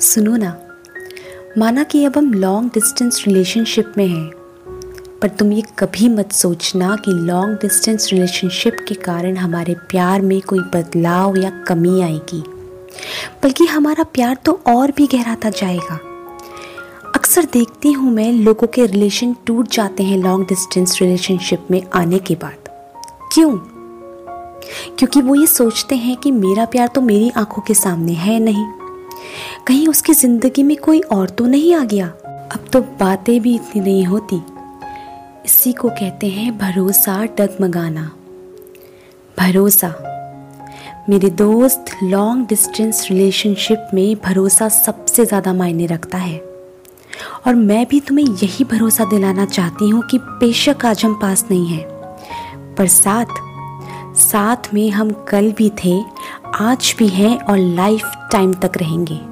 सुनो ना। माना कि अब हम लॉन्ग डिस्टेंस रिलेशनशिप में हैं, पर तुम ये कभी मत सोचना कि लॉन्ग डिस्टेंस रिलेशनशिप के कारण हमारे प्यार में कोई बदलाव या कमी आएगी। बल्कि हमारा प्यार तो और भी गहराता जाएगा। अक्सर देखती हूँ मैं लोगों के रिलेशन टूट जाते हैं लॉन्ग डिस्टेंस रिलेशनशिप में आने के बाद। क्यों? क्योंकि वो ये सोचते हैं कि मेरा प्यार तो मेरी आँखों के सामने है नहीं। कहीं उसकी ज़िंदगी में कोई और तो नहीं आ गया। अब तो बातें भी इतनी नहीं होती। इसी को कहते हैं भरोसा डगमगाना। भरोसा। मेरे दोस्त लॉन्ग डिस्टेंस रिलेशनशिप में भरोसा सबसे ज़्यादा मायने रखता है। और मैं भी तुम्हें यही भरोसा दिलाना चाहती हूँ कि बेशक आज हम पास नहीं हैं। पर साथ साथ में हम कल भी थे, आज भी हैं और लाइफ टाइम तक रहेंगे।